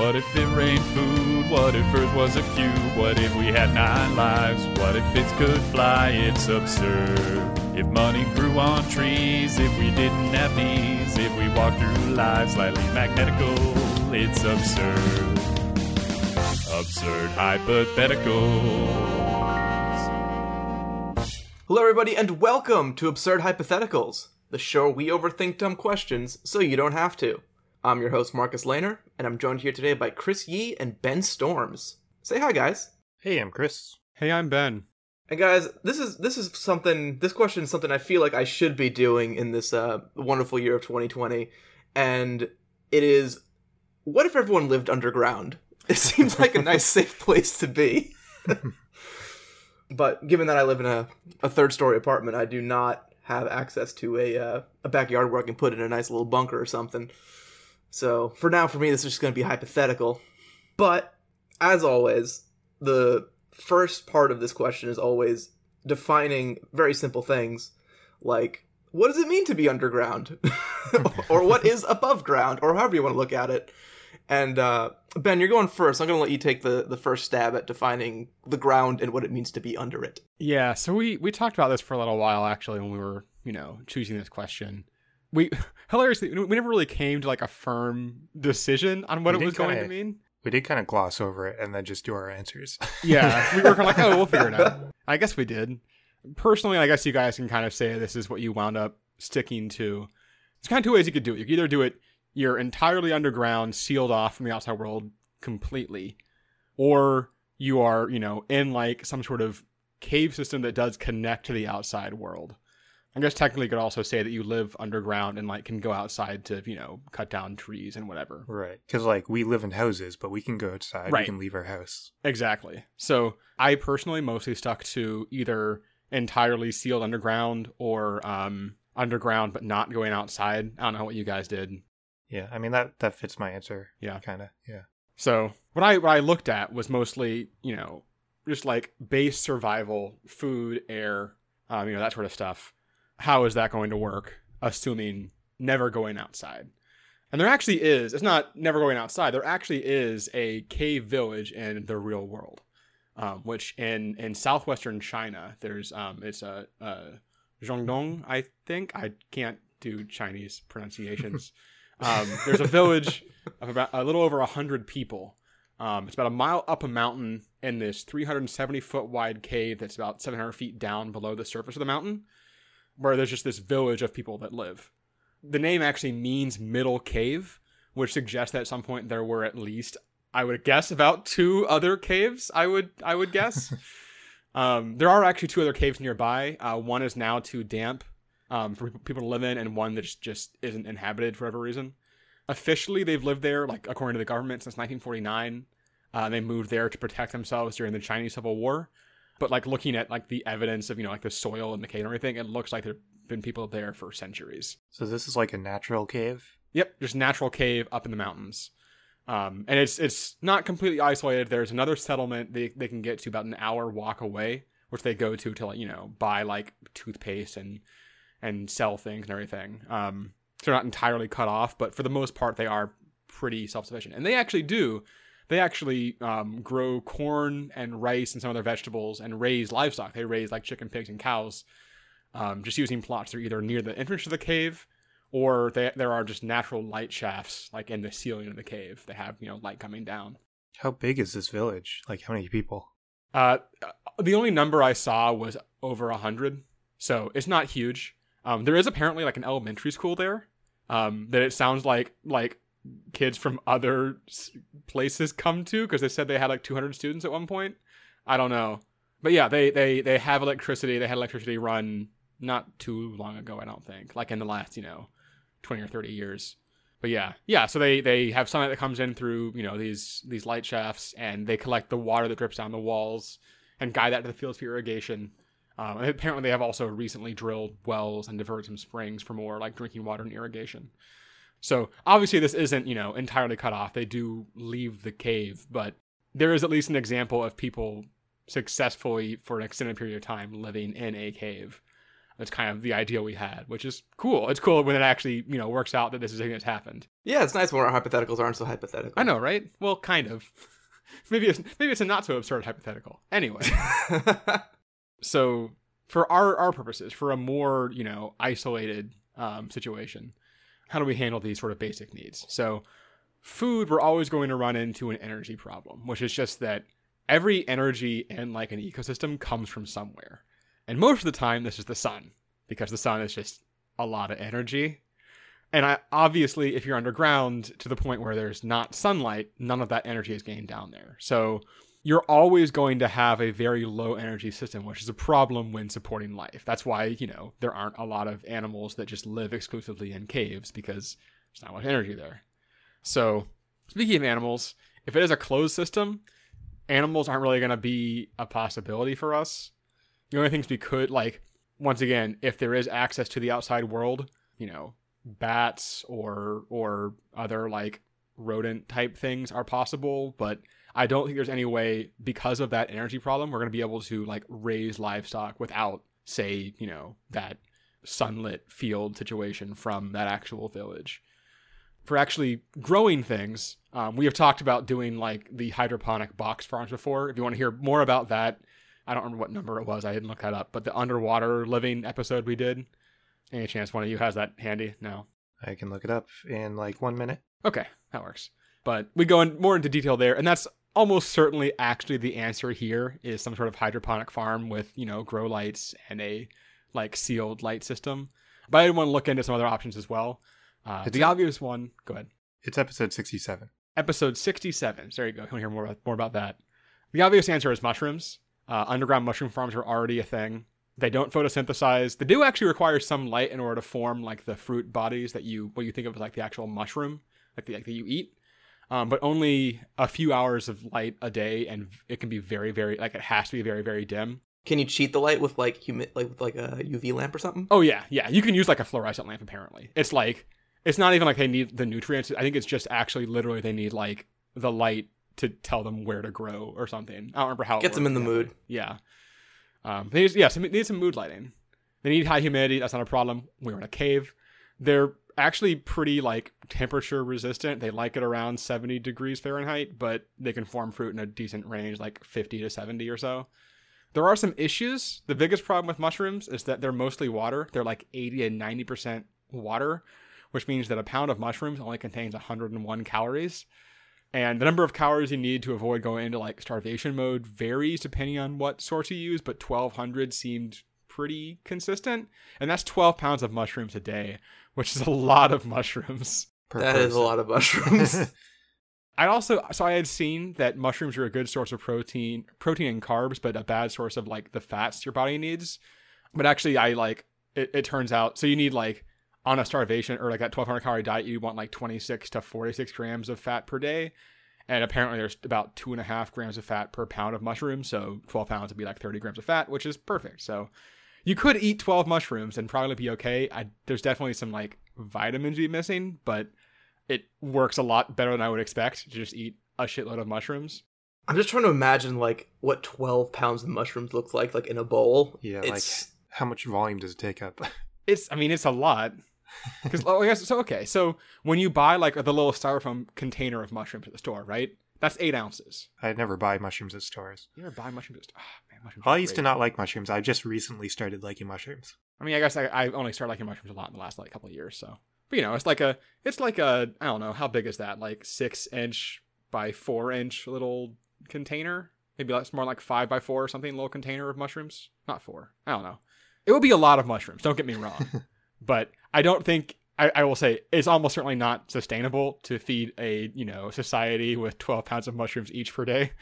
What if it rained food? What if Earth was a cube? What if we had nine lives? What if bits could fly? It's absurd. If money grew on trees, if we didn't have knees, if we walked through life slightly magnetical, it's absurd. Absurd hypotheticals. Hello, everybody, and welcome to Absurd Hypotheticals, the show we overthink dumb questions so you don't have to. I'm your host, Marcus Lehner, and I'm joined here today by Chris Yee and Ben Storms. Say hi, guys. Hey, I'm Chris. Hey, I'm Ben. And guys, this is this is something. This question is something I feel like I should be doing in this uh, wonderful year of 2020, and it is: what if everyone lived underground? It seems like a nice, safe place to be. but given that I live in a, a third story apartment, I do not have access to a uh, a backyard where I can put in a nice little bunker or something. So for now, for me, this is just going to be hypothetical. But as always, the first part of this question is always defining very simple things like what does it mean to be underground? Or what is above ground? Or however you want to look at it. And uh, ben you're going first. I'm going to let you take the, the first stab at defining the ground and what it means to be under it. Yeah, so we we talked about this for a little while actually when we were, you know, choosing this question. We hilariously we never really came to like a firm decision on what We it was going kinda- to mean. We did kind of gloss over it and then just do our answers. Yeah, we were kind of like, oh, we'll figure it out. I guess we did. Personally, I guess you guys can kind of say this is what you wound up sticking to. There's kind of two ways you could do it. You could either do it you're entirely underground, sealed off from the outside world completely, or you are, you know, in like some sort of cave system that does connect to the outside world. I guess technically you could also say that you live underground and like can go outside to, you know, cut down trees and whatever. right. Because, like, we live in houses, but we can go outside. Right. We can leave our house. Exactly. So I personally mostly stuck to either entirely sealed underground or um, underground but not going outside. I don't know what you guys did. Yeah. I mean, that, that fits my answer. Yeah. Kind of. Yeah. So what I what I looked at was mostly you know just like base survival, food, air, um, you know that sort of stuff. How is that going to work? Assuming never going outside. And there actually is. It's not never going outside. There actually is a cave village in the real world, um, which in in southwestern China, there's um, it's a, a Zhongdong, I think. I can't do Chinese pronunciations. um, there's a village of about a little over hundred people. Um, it's about a mile up a mountain in this 370 foot wide cave that's about 700 feet down below the surface of the mountain, where there's just this village of people that live. The name actually means middle cave, which suggests that at some point there were at least, I would guess, about two other caves. I would I would guess. um, there are actually two other caves nearby. Uh, one is now too damp um, for people to live in, and one that just- isn't inhabited for whatever reason officially they've lived there like according to the government since 1949 uh, they moved there to protect themselves during the chinese civil war but like looking at like the evidence of you know like the soil and the cave and everything it looks like there've been people there for centuries So, this is like a natural cave. yep just natural cave up in the mountains um, and it's it's not completely isolated there's another settlement they, they can get to about an hour walk away which they go to to like you know buy like toothpaste and and sell things and everything um, so they're not entirely cut off, but for the most part, they are pretty self sufficient. And they actually do. They actually um, grow corn and rice and some other vegetables and raise livestock. They raise like chicken, pigs, and cows um, just using plots that are either near the entrance to the cave or they, there are just natural light shafts like in the ceiling of the cave. They have, you know, light coming down. How big is this village? Like, how many people? Uh, the only number I saw was over a hundred, so it's not huge. Um, there is apparently like an elementary school there. Um, that it sounds like like kids from other places come to because they said they had like 200 students at one point. I don't know, but yeah, they they they have electricity. They had electricity run not too long ago, I don't think, like in the last you know 20 or 30 years. But yeah, yeah. So they they have sunlight that comes in through you know these these light shafts, and they collect the water that drips down the walls and guide that to the fields for irrigation. Um, and apparently, they have also recently drilled wells and diverted some springs for more like drinking water and irrigation. So obviously, this isn't you know entirely cut off. They do leave the cave, but there is at least an example of people successfully for an extended period of time living in a cave. That's kind of the ideal we had, which is cool. It's cool when it actually, you know, works out that this is thing that's happened. Yeah, it's nice when our hypotheticals aren't so hypothetical. I know, right? Well, kind of. maybe it's maybe it's a not so absurd hypothetical. Anyway, so for our our purposes, for a more you know isolated um, situation, how do we handle these sort of basic needs? So, food, we're always going to run into an energy problem, which is just that every energy in like an ecosystem comes from somewhere, and most of the time this is the sun because the sun is just a lot of energy. And I, obviously, if you're underground to the point where there's not sunlight, none of that energy is gained down there. So you're always going to have a very low energy system, which is a problem when supporting life. That's why, you know, there aren't a lot of animals that just live exclusively in caves because there's not much energy there. So, speaking of animals, if it is a closed system, animals aren't really going to be a possibility for us. The only things we could, like, once again, if there is access to the outside world, you know, bats or or other like rodent type things are possible, but I don't think there's any way because of that energy problem we're going to be able to like raise livestock without say, you know, that sunlit field situation from that actual village. For actually growing things, um, we have talked about doing like the hydroponic box farms before. If you want to hear more about that, I don't remember what number it was. I didn't look that up, but the underwater living episode we did. Any chance one of you has that handy? No. I can look it up in like one minute. Okay, that works. But we go in more into detail there, and that's almost certainly actually the answer here is some sort of hydroponic farm with you know grow lights and a like sealed light system. But I did want to look into some other options as well. Uh, the obvious one. Go ahead. It's episode 67. Episode sixty-seven. There you go. You want to hear more about, more about that? The obvious answer is mushrooms. Uh, underground mushroom farms are already a thing. They don't photosynthesize. They do actually require some light in order to form like the fruit bodies that you what you think of as like the actual mushroom, like the like that you eat. Um, but only a few hours of light a day, and it can be very, very like it has to be very, very dim. Can you cheat the light with like humi- like with like a UV lamp or something? Oh yeah, yeah. You can use like a fluorescent lamp. Apparently, it's like it's not even like they need the nutrients. I think it's just actually literally they need like the light to tell them where to grow or something. I don't remember how. it Gets them in the mood. Yeah. Um. They need, yeah. Some, they need some mood lighting. They need high humidity. That's not a problem. We're in a cave. They're actually pretty like temperature resistant. They like it around 70 degrees Fahrenheit, but they can form fruit in a decent range, like 50 to 70 or so. There are some issues. The biggest problem with mushrooms is that they're mostly water. They're like 80 and 90% water, which means that a pound of mushrooms only contains 101 calories. And the number of calories you need to avoid going into like starvation mode varies depending on what source you use, but 1200 seemed pretty consistent. And that's 12 pounds of mushrooms a day, which is a lot of mushrooms. Per That is a lot of mushrooms. I also so I had seen that mushrooms are a good source of protein, protein and carbs, but a bad source of like the fats your body needs. But actually, I like it. It turns out so you need like on a starvation or like that 1200 calorie diet, you want like 26 to 46 grams of fat per day. And apparently, there's about two and a half grams of fat per pound of mushrooms. So 12 pounds would be like 30 grams of fat, which is perfect. So you could eat 12 mushrooms and probably be okay. I, there's definitely some like vitamins you'd be missing, but it works a lot better than I would expect to just eat a shitload of mushrooms. I'm just trying to imagine like what 12 pounds of mushrooms looks like like in a bowl. Yeah, it's How much volume does it take up? It's, I mean, it's a lot. Because, oh, I guess, so, okay. So when you buy like the little styrofoam container of mushrooms at the store, right? That's eight ounces. I never buy mushrooms at stores. You ever buy mushrooms? at- Oh, man, mushrooms Well, I used to not like mushrooms. I just recently started liking mushrooms. I mean, I guess I, I only started liking mushrooms a lot in the last like couple of years. So, but you know, it's like a, it's like a, I don't know, how big is that? Like six inch by four inch little container? Maybe that's more like five by four or something. Little container of mushrooms. Not four. I don't know. It would be a lot of mushrooms. Don't get me wrong, but I don't think. I, I will say it's almost certainly not sustainable to feed a you know society with 12 pounds of mushrooms each per day.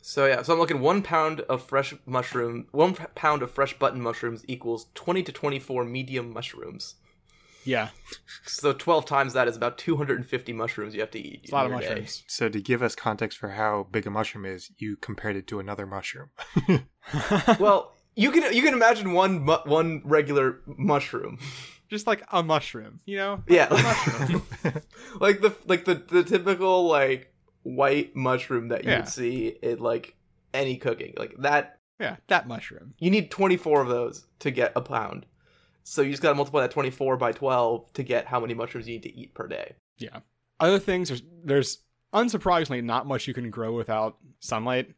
So yeah, so I'm looking one pound of fresh mushroom, one pound of fresh button mushrooms equals 20 to 24 medium mushrooms. Yeah, So 12 times that is about 250 mushrooms you have to eat. it's a lot of your day. mushrooms. So to give us context for how big a mushroom is, you compared it to another mushroom. Well, you can you can imagine one one regular mushroom. Just like a mushroom, you know? Yeah. a mushroom. like the like the the typical like white mushroom that you Yeah. would see in like any cooking. Like that yeah, that mushroom. you need 24 of those to get a pound. So you just got to multiply that 24 by 12 to get how many mushrooms you need to eat per day. Yeah. Other things there's there's unsurprisingly not much you can grow without sunlight.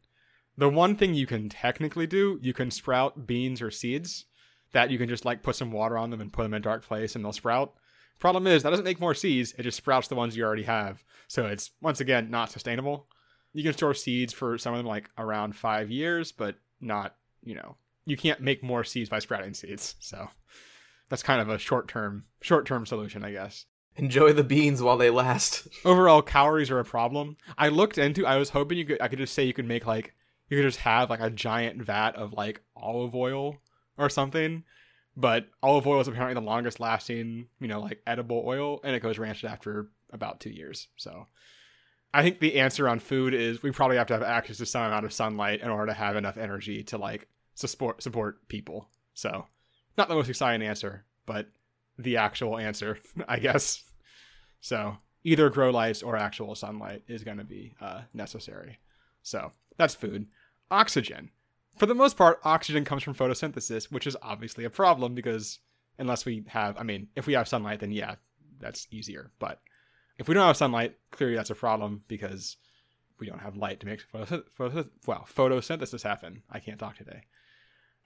The one thing you can technically do, you can sprout beans or seeds that you can just like put some water on them and put them in a dark place and they'll sprout. Problem is that doesn't make more seeds, it just sprouts the ones you already have. So it's once again not sustainable. You can store seeds for some of them like around 5 years, but not, you know, you can't make more seeds by sprouting seeds. So that's kind of a short-term short-term solution, I guess enjoy the beans while they last. Overall, calories are a problem. I looked into. I was hoping you could. I could just say you could make like you could just have like a giant vat of like olive oil or something. But olive oil is apparently the longest lasting, you know, like edible oil, and it goes rancid after about two years. So, I think the answer on food is we probably have to have access to some amount of sunlight in order to have enough energy to like support support people. So, not the most exciting answer, but the actual answer, I guess. So either grow lights or actual sunlight is going to be uh, necessary. So that's food. Oxygen. For the most part, oxygen comes from photosynthesis, which is obviously a problem because unless we have, I mean, if we have sunlight, then yeah, that's easier. But if we don't have sunlight, clearly that's a problem because we don't have light to make well, photosynthesis happen. I can't talk today.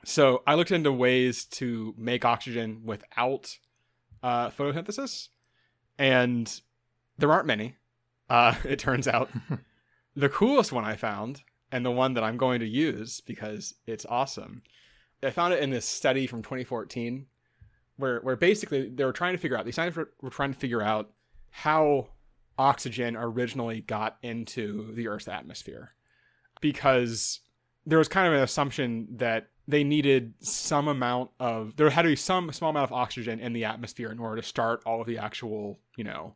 So I looked into ways to make oxygen without uh, photosynthesis, and there aren't many. Uh, it turns out the coolest one I found, and the one that I'm going to use because it's awesome. I found it in this study from 2014, where where basically they were trying to figure out. The scientists were trying to figure out how oxygen originally got into the Earth's atmosphere, because there was kind of an assumption that they needed some amount of there had to be some small amount of oxygen in the atmosphere in order to start all of the actual you know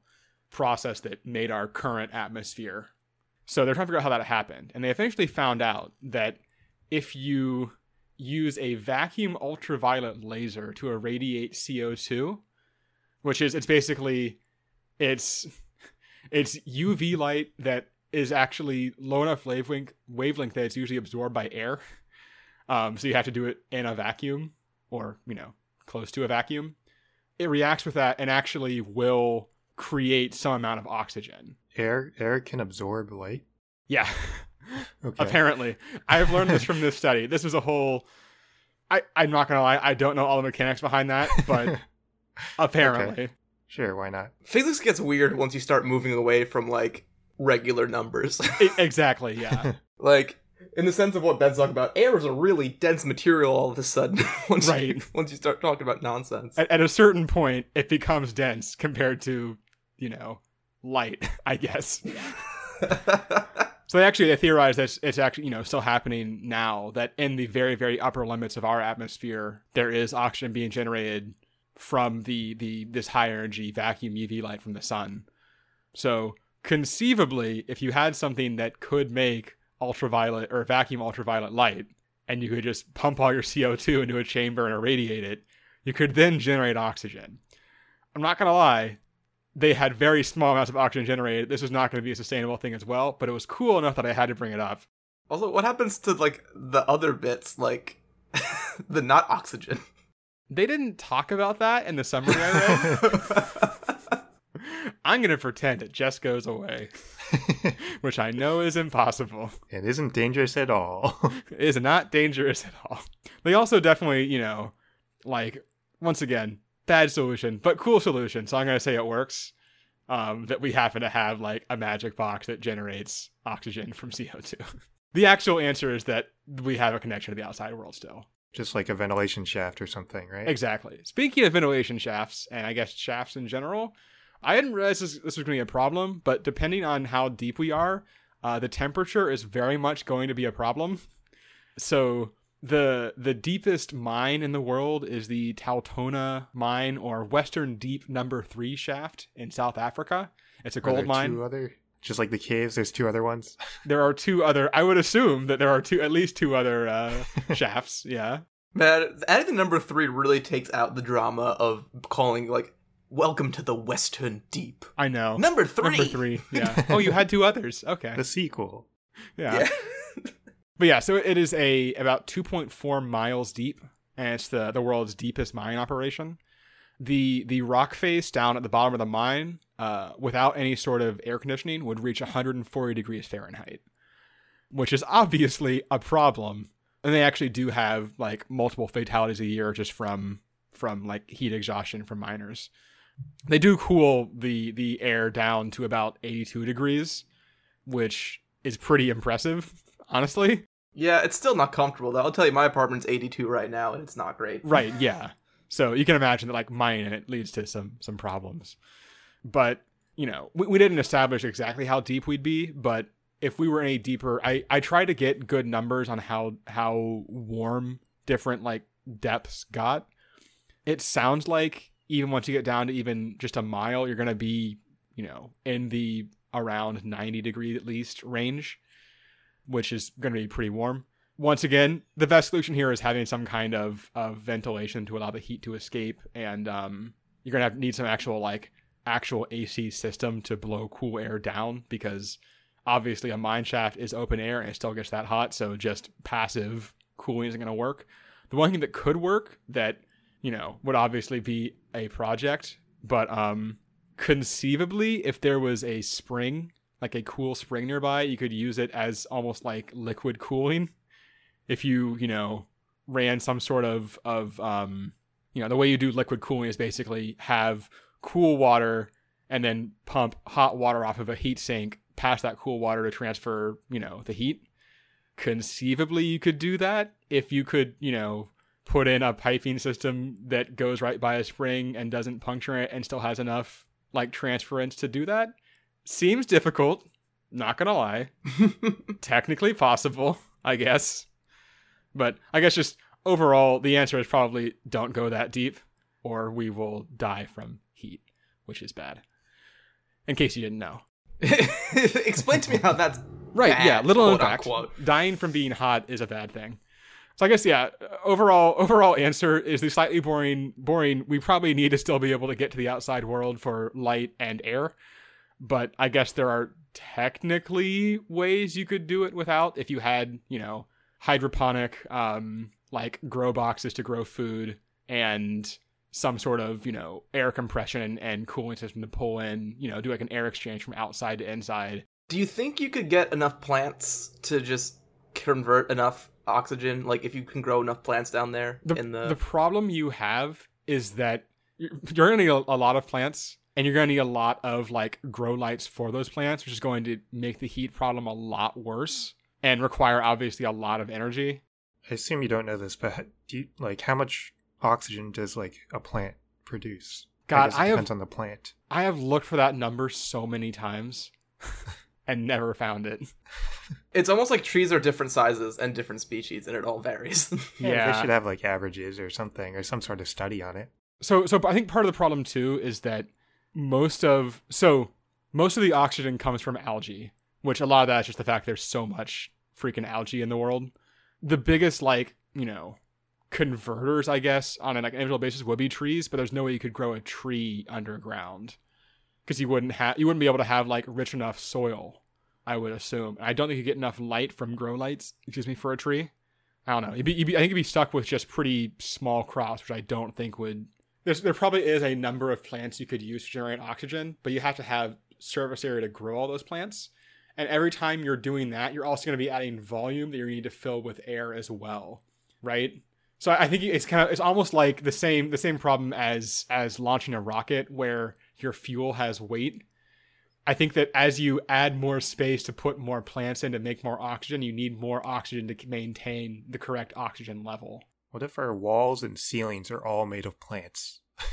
process that made our current atmosphere so they're trying to figure out how that happened and they eventually found out that if you use a vacuum ultraviolet laser to irradiate co2 which is it's basically it's it's uv light that is actually low enough wavelength wavelength that it's usually absorbed by air um, so you have to do it in a vacuum or, you know, close to a vacuum. It reacts with that and actually will create some amount of oxygen. Air air can absorb light. Yeah. Okay. Apparently. I've learned this from this study. This was a whole I, I'm not gonna lie, I don't know all the mechanics behind that, but apparently. Okay. Sure, why not? Physics gets weird once you start moving away from like regular numbers. Exactly, yeah. like in the sense of what Ben's talking about, air is a really dense material all of a sudden once you, Right. once you start talking about nonsense. at, at a certain point it becomes dense compared to, you know, light, I guess. So they actually they theorize that it's, it's actually you know still happening now that in the very very upper limits of our atmosphere there is oxygen being generated from the the this high energy vacuum UV light from the sun. So conceivably, if you had something that could make ultraviolet or vacuum ultraviolet light, and you could just pump all your CO2 into a chamber and irradiate it, you could then generate oxygen. I'm not gonna lie, they had very small amounts of oxygen generated. This was not going to be a sustainable thing as well, but it was cool enough that I had to bring it up. also, what happens to like the other bits, like the not oxygen? They didn't talk about that in the summary I read. I'm going to pretend it just goes away, which I know is impossible. it isn't dangerous at all. It is not dangerous at all. They also definitely, you know, like, once again, bad solution, but cool solution. So I'm going to say it works. Um, that we happen to have like a magic box that generates oxygen from CO2. the actual answer is that we have a connection to the outside world still. Just like a ventilation shaft or something, right? Exactly. Speaking of ventilation shafts, and I guess shafts in general, I didn't realize this, this was going to be a problem, but depending on how deep we are, uh, the temperature is very much going to be a problem. So the the deepest mine in the world is the Tautona mine or Western Deep Number Three shaft in South Africa. It's a Are there gold mine. Two other, just like the caves. There's two other ones. There are two other. I would assume that there are two, at least two other uh, shafts. Yeah. Man, adding the number three really takes out the drama of calling like "Welcome to the Western Deep." I know. Number three. Number three. Yeah. Oh, you had two others. Okay. The sequel. Yeah. Yeah. But yeah, so it is a about 2.4 miles deep and it's the the world's deepest mine operation. The the rock face down at the bottom of the mine, uh, without any sort of air conditioning, would reach 140 degrees Fahrenheit, which is obviously a problem. And they actually do have like multiple fatalities a year just from from like heat exhaustion from miners. They do cool the the air down to about 82 degrees, which is pretty impressive, honestly. Yeah, it's still not comfortable though. I'll tell you, my apartment's 82 right now, and it's not great. Right, yeah. So you can imagine that like mine mining it leads to some some problems. But, you know, we, we didn't establish exactly how deep we'd be, but if we were any deeper, I I try to get good numbers on how how warm different like depths got. It sounds like even once you get down to even just a mile, you're to be, you know, in the around 90 degree at least range, which is going to be pretty warm. Once again, the best solution here is having some kind of, of ventilation to allow the heat to escape, and um, you're going to have need some actual like actual AC system to blow cool air down because obviously a mine shaft is open air and it still gets that hot, so just passive cooling isn't going to work. The one thing that could work that you know would obviously be a project, but um conceivably if there was a spring, like a cool spring nearby, you could use it as almost like liquid cooling. If you, you know, ran some sort of of um you know, the way you do liquid cooling is basically have cool water and then pump hot water off of a heat sink past that cool water to transfer, you know, the heat. Conceivably you could do that if you could, you know, put in a piping system that goes right by a spring and doesn't puncture it and still has enough like transference to do that seems difficult not gonna lie technically possible i guess but i guess just overall the answer is probably don't go that deep or we will die from heat which is bad in case you didn't know Explain to me how that's right bad, yeah little known fact unquote. dying from being hot is a bad thing so I guess yeah. Overall, overall answer is the slightly boring. Boring. We probably need to still be able to get to the outside world for light and air, but I guess there are technically ways you could do it without. If you had, you know, hydroponic, um, like grow boxes to grow food and some sort of, you know, air compression and, and cooling system to pull in, you know, do like an air exchange from outside to inside. Do you think you could get enough plants to just convert enough oxygen? Like if you can grow enough plants down there the, in the, the problem you have is that you're, you're going to need a, a lot of plants and you're going to need a lot of like grow lights for those plants which is going to make the heat problem a lot worse and require obviously a lot of energy I assume you don't know this, but do you, like how much oxygen does like a plant produce? God, guess it I have- on the plant. i have looked for that number so many times and never found it it's almost like trees are different sizes and different species, and it all varies. yeah They should have like averages or something, or some sort of study on it. so so i think part of the problem too is that most of so most of the oxygen comes from algae which a lot of that is just the fact there's so much freaking algae in the world. The biggest like you know converters i guess on an like, individual basis would be trees but there's no way you could grow a tree underground. Because you wouldn't have you wouldn't be able to have like rich enough soil i would assume. I don't think you get enough light from grow lights excuse me for a tree. I don't know. You'd be, you'd be, i think you'd be stuck with just pretty small crops which i don't think would there's, there probably is a number of plants you could use to generate oxygen but you have to have surface area to grow all those plants and every time you're doing that you're also going to be adding volume that you need to fill with air as well right so I think it's kind of it's almost like the same the same problem as as launching a rocket where your fuel has weight. I think that as you add more space to put more plants in to make more oxygen, you need more oxygen to maintain the correct oxygen level. What if our walls and ceilings are all made of plants?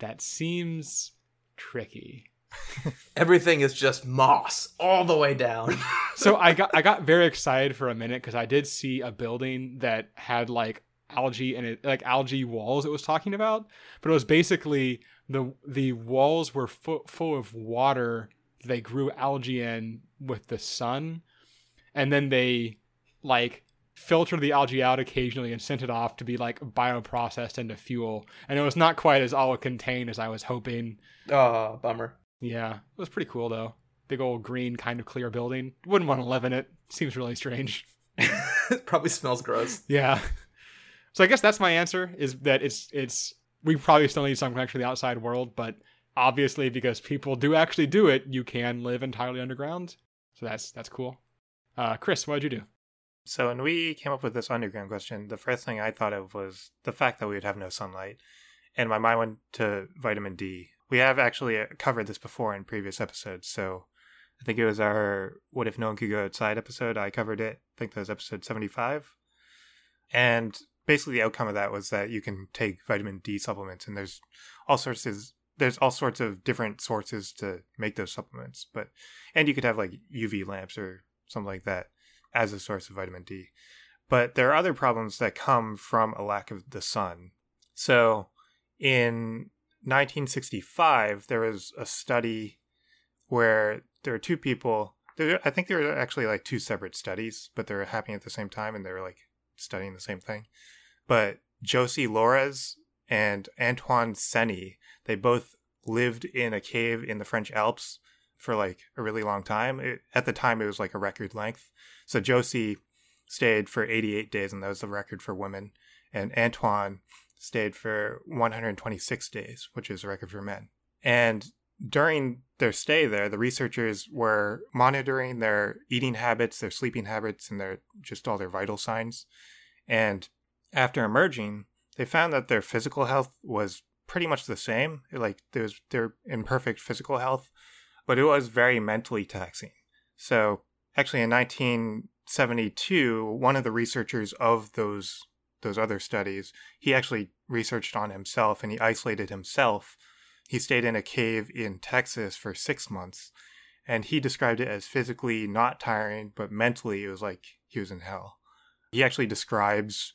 That seems tricky. Everything is just moss all the way down. so I got I got very excited for a minute because I did see a building that had like algae and it like algae walls it was talking about, but it was basically the the walls were fu- full of water they grew algae in with the sun, and then they like filtered the algae out occasionally and sent it off to be like bioprocessed into fuel. And it was not quite as all contained as I was hoping. oh, bummer. Yeah, it was pretty cool though. Big old green, kind of clear building. Wouldn't want to live in it. Seems really strange. it probably smells gross. Yeah. So I guess that's my answer is that it's it's we probably still need some connection to the outside world, but obviously because people do actually do it, you can live entirely underground. So that's that's cool. Uh, Chris, what did you do? So when we came up with this underground question, the first thing I thought of was the fact that we would have no sunlight, and my mind went to vitamin D. We have actually uh, covered this before in previous episodes, so I think it was our "What if no one could go outside" episode. I covered it. I think that was episode seventy-five, and basically the outcome of that was that you can take vitamin D supplements, and there's all sorts of there's all sorts of different sources to make those supplements, but and you could have like UV lamps or something like that as a source of vitamin D. But there are other problems that come from a lack of the sun. So in 1965, there was a study where there were two people. There, I think there were actually like two separate studies, but they were happening at the same time and they were like studying the same thing. But Josie Laures and Antoine Senni, they both lived in a cave in the French Alps for like a really long time. It, at the time, it was like a record length. So Josie stayed for 88 days, and that was the record for women. And Antoine stayed for 126 days, which is a record for men. And during their stay there, the researchers were monitoring their eating habits, their sleeping habits, and their just all their vital signs. And after emerging, they found that their physical health was pretty much the same. Like there was they're in perfect physical health, but it was very mentally taxing. So actually in 1972, one of the researchers of those those other studies, he actually researched on himself and he isolated himself. He stayed in a cave in Texas for 6 months and he described it as physically not tiring, but mentally it was like he was in hell. He actually describes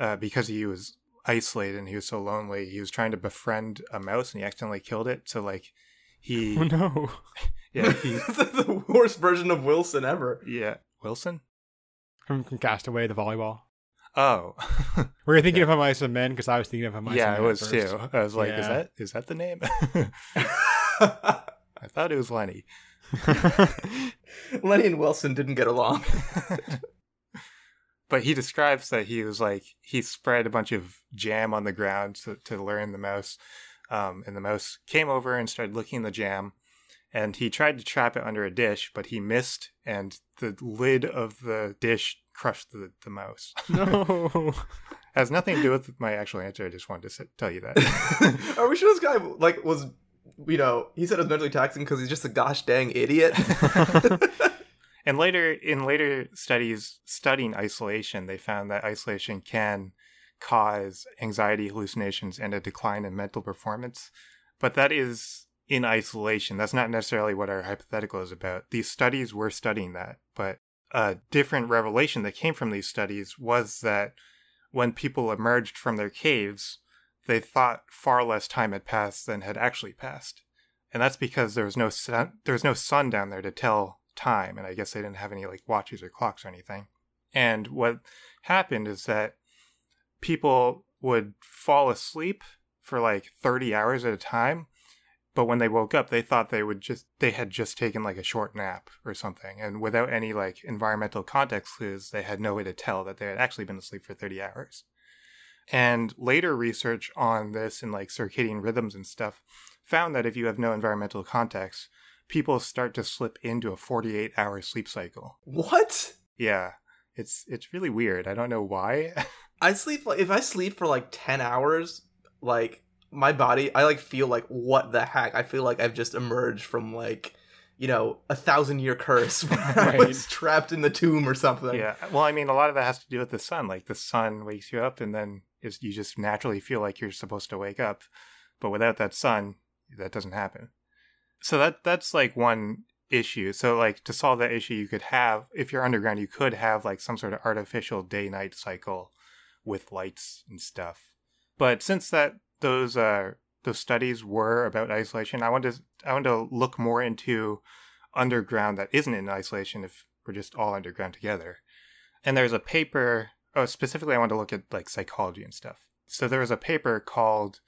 uh, because he was isolated and he was so lonely, he was trying to befriend a mouse and he accidentally killed it. So like he Oh no. yeah, he the worst version of Wilson ever. yeah, Wilson? From, from Castaway, the volleyball. Oh. Were you thinking of Mice and Men? Because I was thinking of Mice yeah, and it Men. was first. too. I was like, is that is that the name? I thought it was Lenny. Lenny and Wilson didn't get along. but he describes that he was like he spread a bunch of jam on the ground to, to learn the mouse um, and the mouse came over and started licking the jam and he tried to trap it under a dish but he missed and the lid of the dish crushed the, the mouse no. has nothing to do with my actual answer i just wanted to s- tell you that Are we sure this guy like was, you know, he said it was mentally taxing because he's just a gosh dang idiot? And later, in later studies studying isolation, they found that isolation can cause anxiety, hallucinations, and a decline in mental performance. But that is in isolation. That's not necessarily what our hypothetical is about. These studies were studying that, but a different revelation that came from these studies was that when people emerged from their caves, they thought far less time had passed than had actually passed. And that's because there was no sun, there was no sun down there to tell time, and I guess they didn't have any like watches or clocks or anything. And what happened is that people would fall asleep for like 30 hours at a time, but when they woke up, they thought they would just they had just taken like a short nap or something, and without any like environmental context clues, they had no way to tell that they had actually been asleep for 30 hours. And later research on this and like circadian rhythms and stuff found that if you have no environmental context, people start to slip into a 48 hour sleep cycle. what? Yeah. It's it's really weird. I don't know why. I sleep like if I sleep for like ten hours, like my body, I like feel like what the heck? I feel like I've just emerged from like, you know, a thousand year curse where I was trapped in the tomb or something. yeah. Well, I mean, a lot of that has to do with the sun. Like the sun wakes you up and then is you just naturally feel like you're supposed to wake up. But without that sun, that doesn't happen. So that that's like one issue. So like to solve that issue, you could have if you're underground, you could have like some sort of artificial day night cycle with lights and stuff. But since that those uh those studies were about isolation, I wanted to I wanted to look more into underground that isn't in isolation if we're just all underground together. And there's a paper oh specifically I want to look at like psychology and stuff. So there was a paper called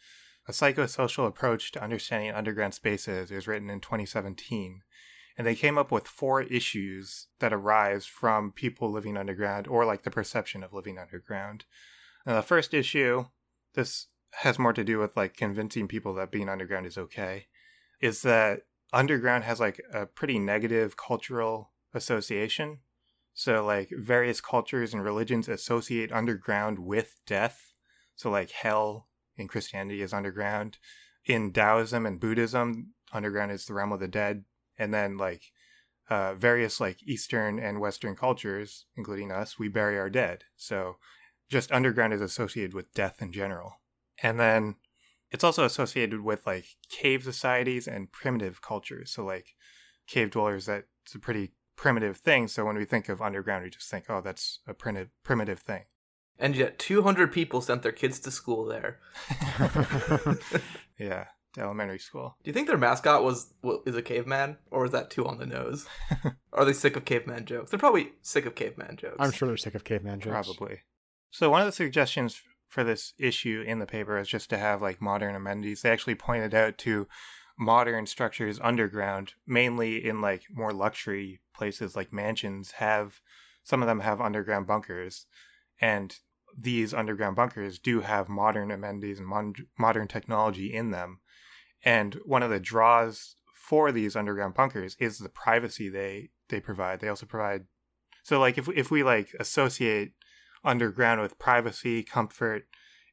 a psychosocial approach to understanding underground spaces. It was written in 2017. And they came up with four issues that arise from people living underground or like the perception of living underground. The first issue, this has more to do with like convincing people that being underground is okay, is that underground has like a pretty negative cultural association. So, like, various cultures and religions associate underground with death. So, like, hell in Christianity is underground. In Taoism and Buddhism, underground is the realm of the dead. And then, like, uh, various, like, Eastern and Western cultures, including us, we bury our dead. So, just underground is associated with death in general. And then it's also associated with, like, cave societies and primitive cultures. So, like, cave dwellers, that's a pretty primitive thing. So when we think of underground, we just think, oh, that's a primitive primitive thing. And yet, 200 people sent their kids to school there. yeah, to elementary school. Do you think their mascot was is a caveman, or was that too on the nose? Are they sick of caveman jokes? They're probably sick of caveman jokes. I'm sure they're sick of caveman jokes. Probably. So one of the suggestions for this issue in the paper is just to have like modern amenities. They actually pointed out to modern structures underground, mainly in like more luxury places like mansions, have some of them have underground bunkers, and these underground bunkers do have modern amenities and mon- modern technology in them. And one of the draws for these underground bunkers is the privacy they they provide. They also provide so like if if we like associate underground with privacy, comfort,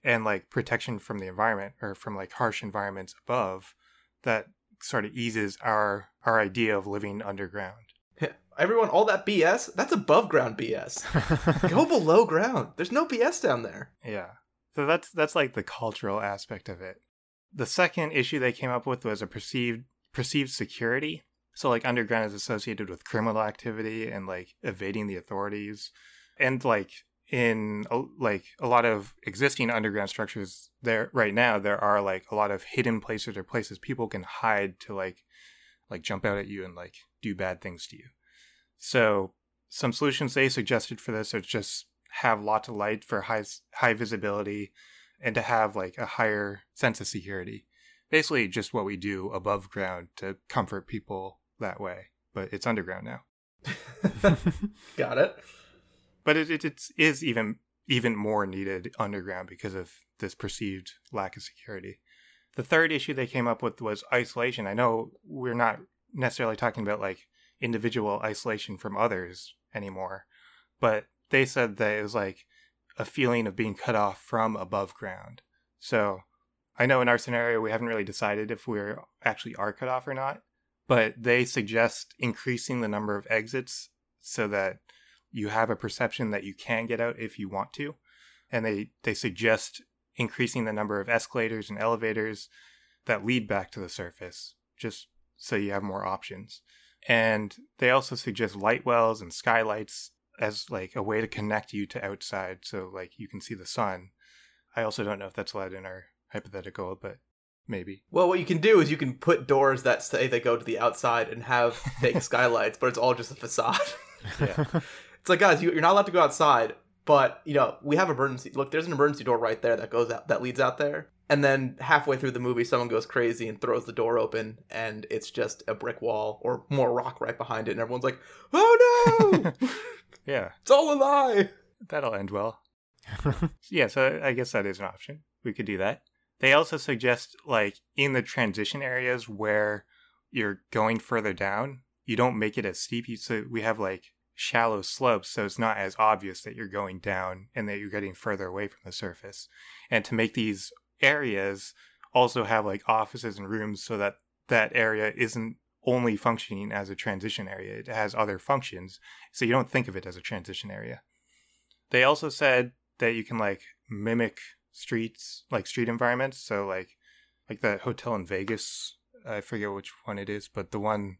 and like protection from the environment or from like harsh environments above, that sort of eases our our idea of living underground. Everyone, all that BS, that's above ground BS. Go below ground. There's no BS down there. Yeah. So that's that's like the cultural aspect of it. The second issue they came up with was a perceived perceived security. So like underground is associated with criminal activity and like evading the authorities. And like in like a lot of existing underground structures there right now there are like a lot of hidden places or places people can hide to like like jump out at you and like do bad things to you so some solutions they suggested for this are just have lots of light for high high visibility and to have like a higher sense of security basically just what we do above ground to comfort people that way but it's underground now got it but it, it it's, is even even more needed underground because of this perceived lack of security. The third issue they came up with was isolation. I know we're not necessarily talking about like individual isolation from others anymore, but they said that it was like a feeling of being cut off from above ground. So I know in our scenario we haven't really decided if we're actually are cut off or not, but they suggest increasing the number of exits so that you have a perception that you can get out if you want to. And they, they suggest increasing the number of escalators and elevators that lead back to the surface, just so you have more options. And they also suggest light wells and skylights as like a way to connect you to outside so like you can see the sun. I also don't know if that's allowed in our hypothetical, but maybe. Well, what you can do is you can put doors that say they go to the outside and have fake skylights, but it's all just a facade. Yeah. It's like, guys, you, you're not allowed to go outside, but you know we have emergency. Look, there's an emergency door right there that goes out that leads out there. And then halfway through the movie, someone goes crazy and throws the door open, and it's just a brick wall or more rock right behind it, and everyone's like, "Oh no! yeah, it's all a lie." That'll end well. yeah, so I guess that is an option. We could do that. They also suggest, like, in the transition areas where you're going further down, you don't make it as steep. So we have like shallow slopes so it's not as obvious that you're going down and that you're getting further away from the surface. And to make these areas also have like offices and rooms so that that area isn't only functioning as a transition area, it has other functions. So you don't think of it as a transition area. They also said that you can like mimic streets, like street environments. So like like that hotel in Vegas, I forget which one it is, but the one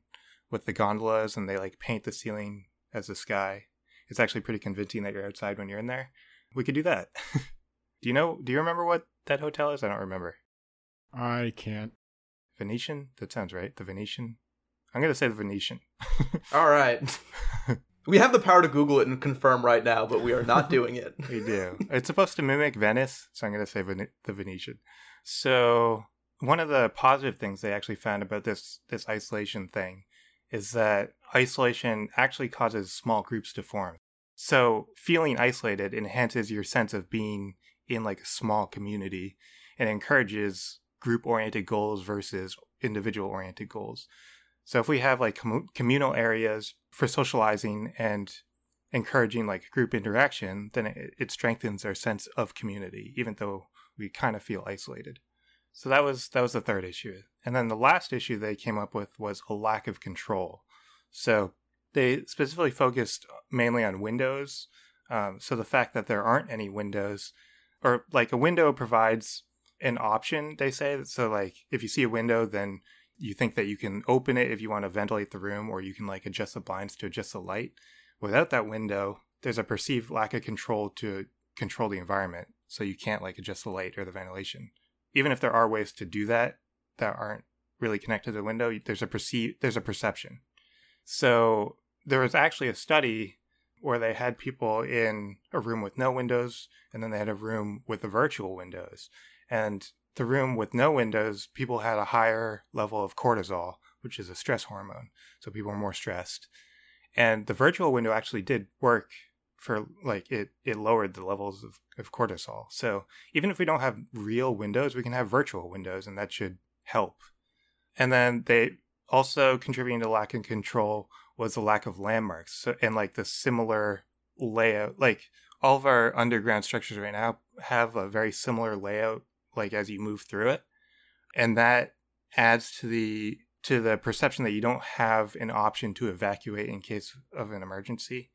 with the gondolas and they like paint the ceiling as the sky. It's actually pretty convincing that you're outside when you're in there. We could do that. do you know? Do you remember what that hotel is? I don't remember. I can't. Venetian? That sounds right. The Venetian. I'm gonna say the Venetian. All right. we have the power to Google it and confirm right now, but we are not doing it. we do. It's supposed to mimic Venice, so I'm gonna say Ven- the Venetian. So one of the positive things they actually found about this this isolation thing is that isolation actually causes small groups to form. So feeling isolated enhances your sense of being in like a small community and encourages group oriented goals versus individual oriented goals. So if we have like com- communal areas for socializing and encouraging like group interaction, then it, it strengthens our sense of community, even though we kind of feel isolated. So that was that was the third issue. And then the last issue they came up with was a lack of control. So they specifically focused mainly on windows. Um, so the fact that there aren't any windows, or like a window provides an option, they say. So like if you see a window, then you think that you can open it if you want to ventilate the room, or you can like adjust the blinds to adjust the light. Without that window, there's a perceived lack of control to control the environment. So you can't like adjust the light or the ventilation even if there are ways to do that that aren't really connected to the window, there's a perceive there's a perception. So there was actually a study where they had people in a room with no windows and then they had a room with the virtual windows. And the room with no windows, people had a higher level of cortisol, which is a stress hormone. So people were more stressed. And the virtual window actually did work for like it it lowered the levels of, of cortisol so even if we don't have real windows we can have virtual windows and that should help and then they also contributing to lack of control was the lack of landmarks so, and like the similar layout like all of our underground structures right now have a very similar layout like as you move through it and that adds to the to the perception that you don't have an option to evacuate in case of an emergency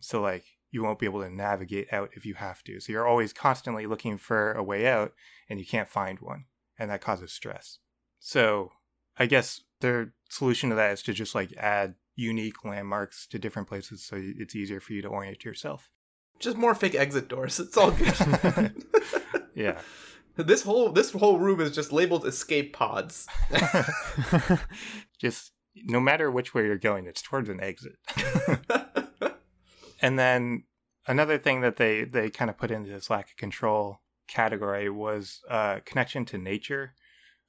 so like you won't be able to navigate out if you have to. So you're always constantly looking for a way out and you can't find one. And that causes stress. So I guess their solution to that is to just like add unique landmarks to different places so it's easier for you to orient yourself. Just more fake exit doors. It's all good. yeah. This whole this whole room is just labeled escape pods. just no matter which way you're going, it's towards an exit. And then another thing that they they kind of put into this lack of control category was uh, connection to nature.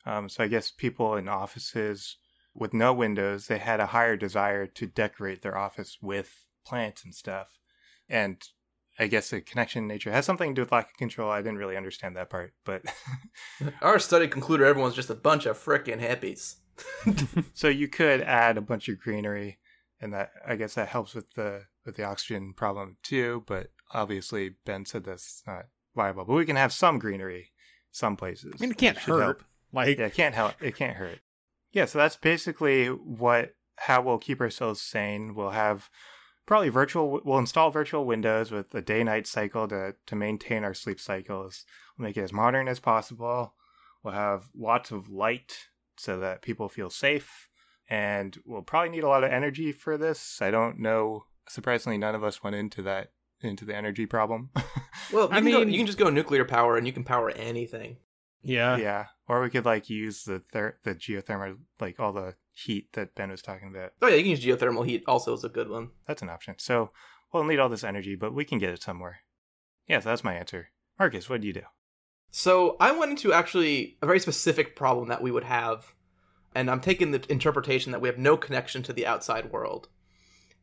Um, so I guess people in offices with no windows, they had a higher desire to decorate their office with plants and stuff. And I guess the connection to nature has something to do with lack of control. I didn't really understand that part, but our study concluded everyone's just a bunch of frickin' hippies. so you could add a bunch of greenery, and that I guess that helps with the with the oxygen problem too, but obviously Ben said that's not viable. But we can have some greenery some places. I mean, it can't hurt. Help. Like, yeah, it can't help. It can't hurt. Yeah, so that's basically what how we'll keep ourselves sane. We'll have probably virtual. We'll install virtual windows with a day night cycle to to maintain our sleep cycles. We'll make it as modern as possible. We'll have lots of light so that people feel safe. And we'll probably need a lot of energy for this. I don't know surprisingly, none of us went into that into the energy problem. well, I mean, go, you can just go nuclear power, and you can power anything. Yeah, yeah. Or we could like use the ther- the geothermal, like all the heat that Ben was talking about. Oh yeah, you can use geothermal heat. Also, is a good one. That's an option. So we'll need all this energy, but we can get it somewhere. Yeah, so that's my answer. Marcus, what do you do? So I went into actually a very specific problem that we would have, and I'm taking the interpretation that we have no connection to the outside world.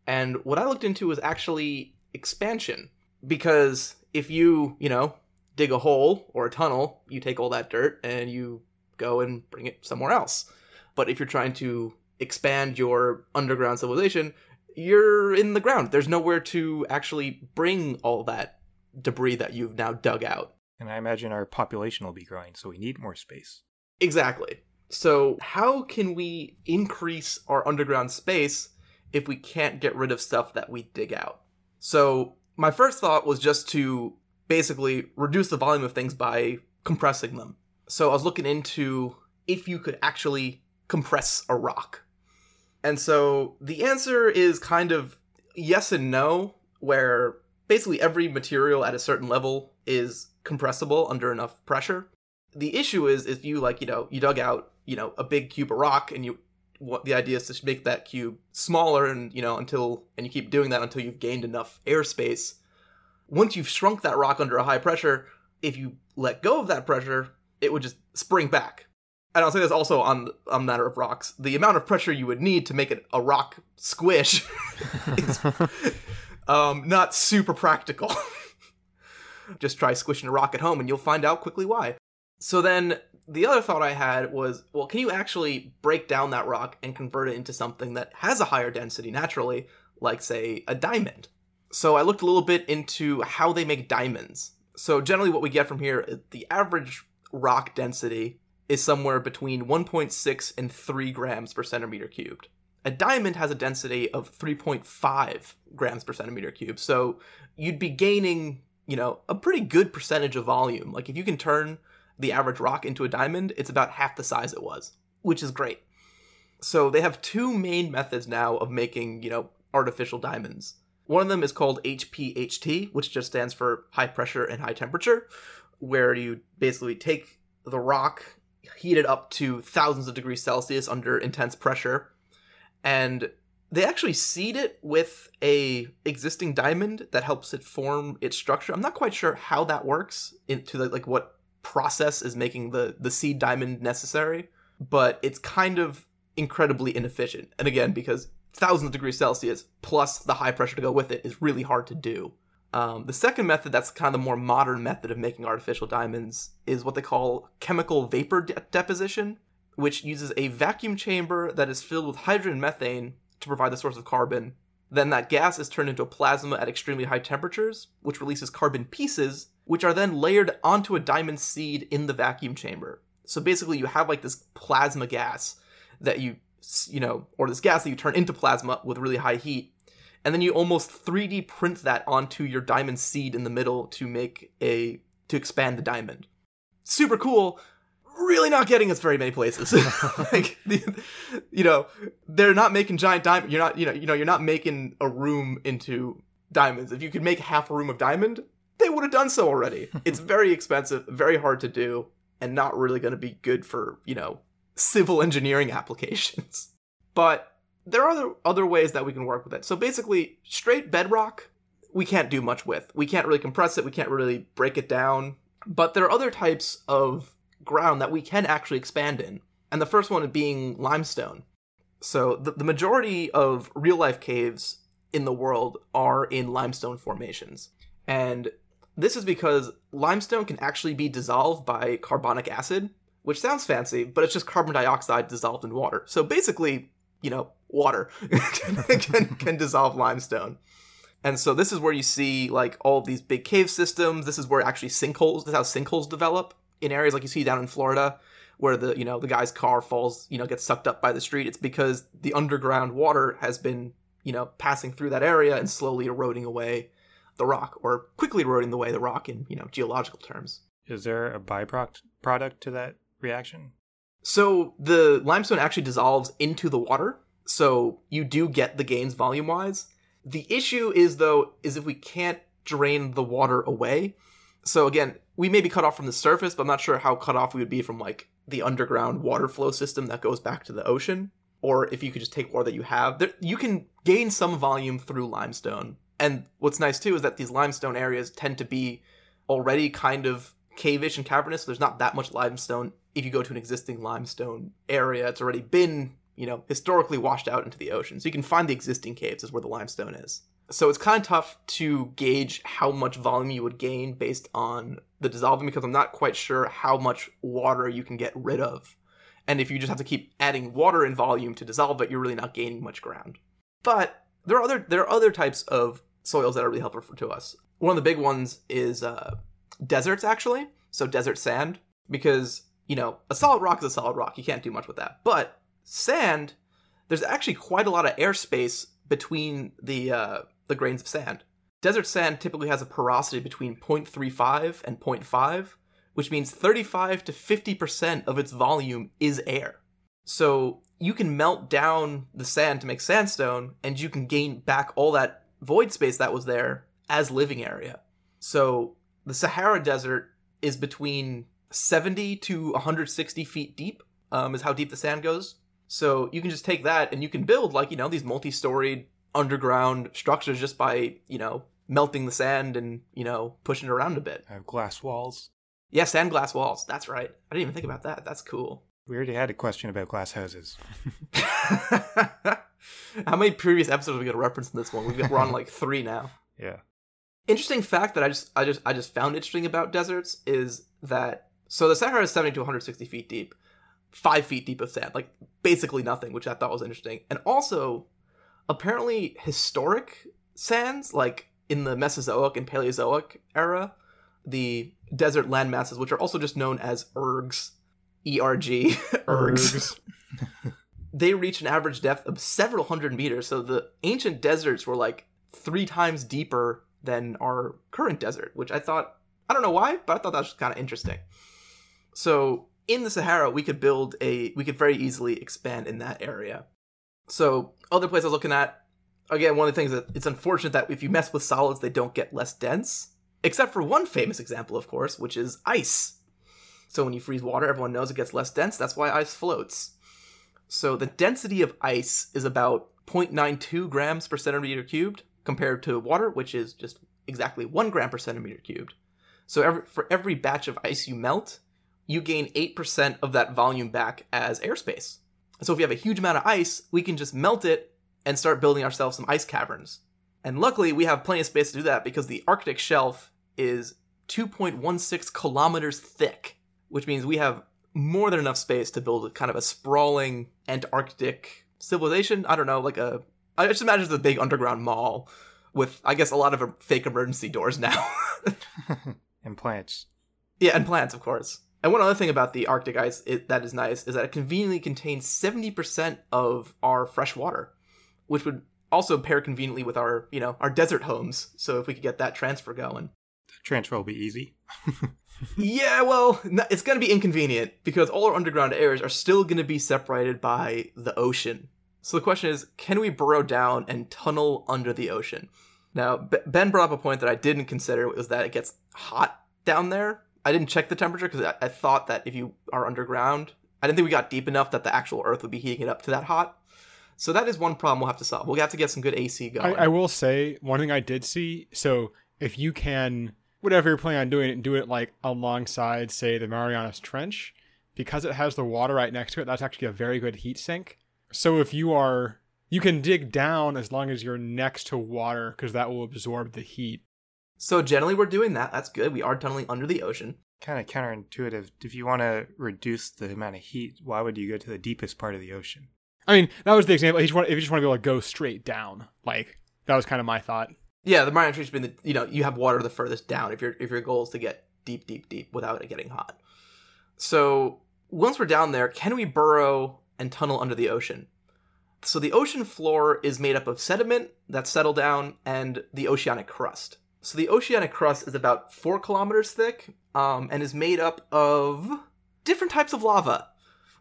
And what I looked into was actually expansion. Because if you, you know, dig a hole or a tunnel, you take all that dirt and you go and bring it somewhere else. But if you're trying to expand your underground civilization, you're in the ground. There's nowhere to actually bring all that debris that you've now dug out. And I imagine our population will be growing, so we need more space. Exactly. So, how can we increase our underground space if we can't get rid of stuff that we dig out. So my first thought was just to basically reduce the volume of things by compressing them. So I was looking into if you could actually compress a rock. And so the answer is kind of yes and no, where basically every material at a certain level is compressible under enough pressure. The issue is if you like, you know, you dug out, you know, a big cube of rock and you what the idea is to make that cube smaller and you know until and you keep doing that until you've gained enough airspace once you've shrunk that rock under a high pressure if you let go of that pressure it would just spring back and i'll say this also on on matter of rocks the amount of pressure you would need to make it a rock squish is um, not super practical Just try squishing a rock at home and you'll find out quickly why. So then the other thought I had was, well, can you actually break down that rock and convert it into something that has a higher density naturally, like say a diamond? So I looked a little bit into how they make diamonds. So generally what we get from here, the average rock density is somewhere between 1.6 and 3 grams per centimeter cubed. A diamond has a density of 3.5 grams per centimeter cubed. So you'd be gaining, you know, a pretty good percentage of volume. Like if you can turn the average rock into a diamond, it's about half the size it was, which is great. So they have two main methods now of making, you know, artificial diamonds. One of them is called HPHT, which just stands for high pressure and high temperature, where you basically take the rock, heat it up to thousands of degrees Celsius under intense pressure, and they actually seed it with a existing diamond that helps it form its structure. I'm not quite sure how that works into the, like what process is making the the seed diamond necessary, but it's kind of incredibly inefficient. And again, because thousands of degrees Celsius plus the high pressure to go with it is really hard to do. Um, the second method, that's kind of the more modern method of making artificial diamonds, is what they call chemical vapor de- deposition, which uses a vacuum chamber that is filled with hydrogen methane to provide the source of carbon. Then that gas is turned into a plasma at extremely high temperatures, which releases carbon pieces, which are then layered onto a diamond seed in the vacuum chamber. So basically, you have like this plasma gas that you, you know, or this gas that you turn into plasma with really high heat. And then you almost 3D print that onto your diamond seed in the middle to make a, to expand the diamond. Super cool, really not getting us very many places. like, the, you know, they're not making giant diamond. You're not, you know, you know, you're not making a room into diamonds. If you could make half a room of diamond, they would have done so already. it's very expensive, very hard to do, and not really going to be good for you know civil engineering applications. But there are other ways that we can work with it. So basically, straight bedrock we can't do much with. We can't really compress it. We can't really break it down. But there are other types of ground that we can actually expand in. And the first one being limestone. So the, the majority of real life caves in the world are in limestone formations. And this is because limestone can actually be dissolved by carbonic acid, which sounds fancy, but it's just carbon dioxide dissolved in water. So basically, you know, water can, can, can dissolve limestone. And so this is where you see like all of these big cave systems. This is where actually sinkholes, this is how sinkholes develop in areas like you see down in Florida, where the you know the guy's car falls, you know, gets sucked up by the street. It's because the underground water has been you know passing through that area and slowly eroding away the rock, or quickly eroding away the rock in you know geological terms. Is there a byproduct product to that reaction? So the limestone actually dissolves into the water, so you do get the gains volume wise. The issue is though is if we can't drain the water away. So again, we may be cut off from the surface, but I'm not sure how cut off we would be from like the underground water flow system that goes back to the ocean. Or if you could just take water that you have, there, you can gain some volume through limestone. And what's nice too is that these limestone areas tend to be already kind of caveish and cavernous. So there's not that much limestone. If you go to an existing limestone area, it's already been you know, historically washed out into the ocean. So you can find the existing caves is where the limestone is. So it's kind of tough to gauge how much volume you would gain based on the dissolving because I'm not quite sure how much water you can get rid of. And if you just have to keep adding water in volume to dissolve it, you're really not gaining much ground. But there are other there are other types of soils that are really helpful to us. One of the big ones is uh, deserts, actually. So desert sand, because you know a solid rock is a solid rock. You can't do much with that. But sand, there's actually quite a lot of airspace between the uh, the grains of sand. Desert sand typically has a porosity between 0.35 and 0.5, which means 35 to 50% of its volume is air. So you can melt down the sand to make sandstone, and you can gain back all that void space that was there as living area. So the Sahara Desert is between 70 to 160 feet deep, um, is how deep the sand goes. So you can just take that and you can build like, you know, these multi-storied underground structures just by, you know, melting the sand and, you know, pushing it around a bit. I have glass walls. Yeah, sand glass walls. That's right. I didn't even think about that. That's cool. We already had a question about glass houses. How many previous episodes are we going to reference in this one? We've got, we're on like three now. Yeah. Interesting fact that I just I just I just found interesting about deserts is that so the Sahara is 70 to 160 feet deep, five feet deep of sand, like basically nothing, which I thought was interesting. And also, apparently, historic sands, like in the Mesozoic and Paleozoic era, the desert land masses, which are also just known as ergs, E R G, ergs, they reach an average depth of several hundred meters. So the ancient deserts were like three times deeper than our current desert, which I thought, I don't know why, but I thought that was kind of interesting. So in the Sahara, we could build a, we could very easily expand in that area. So other places I was looking at, again, one of the things that it's unfortunate that if you mess with solids, they don't get less dense. Except for one famous example, of course, which is ice. So when you freeze water, everyone knows it gets less dense. That's why ice floats. So the density of ice is about 0.92 grams per centimeter cubed compared to water, which is just exactly one gram per centimeter cubed. So every, for every batch of ice you melt, you gain 8% of that volume back as airspace. So if you have a huge amount of ice, we can just melt it and start building ourselves some ice caverns. And luckily, we have plenty of space to do that because the Arctic shelf is 2.16 kilometers thick, which means we have more than enough space to build a kind of a sprawling Antarctic civilization. I don't know, like a. I just imagine the big underground mall with, I guess, a lot of fake emergency doors now. and plants. Yeah, and plants, of course. And one other thing about the Arctic ice it, that is nice is that it conveniently contains 70% of our fresh water, which would also pair conveniently with our, you know, our desert homes. So if we could get that transfer going. The transfer will be easy. yeah, well, it's going to be inconvenient because all our underground areas are still going to be separated by the ocean. So the question is, can we burrow down and tunnel under the ocean? Now, Ben brought up a point that I didn't consider was that it gets hot down there. I didn't check the temperature because I, I thought that if you are underground, I didn't think we got deep enough that the actual Earth would be heating it up to that hot. So that is one problem we'll have to solve. We'll have to get some good AC going. I, I will say one thing I did see. So if you can, whatever you're planning on doing, do it like alongside, say, the Marianas Trench, because it has the water right next to it. That's actually a very good heat sink. So if you are, you can dig down as long as you're next to water because that will absorb the heat. So generally, we're doing that. That's good. We are tunneling under the ocean. Kind of counterintuitive. If you want to reduce the amount of heat, why would you go to the deepest part of the ocean? I mean, that was the example. If you, want, you just want to be able to go straight down, like that was kind of my thought. Yeah, the Mariana Trench being the you know you have water the furthest down if your if your goal is to get deep, deep, deep without it getting hot. So once we're down there, can we burrow and tunnel under the ocean? So the ocean floor is made up of sediment that's settled down and the oceanic crust. So the oceanic crust is about four kilometers thick um, and is made up of different types of lava,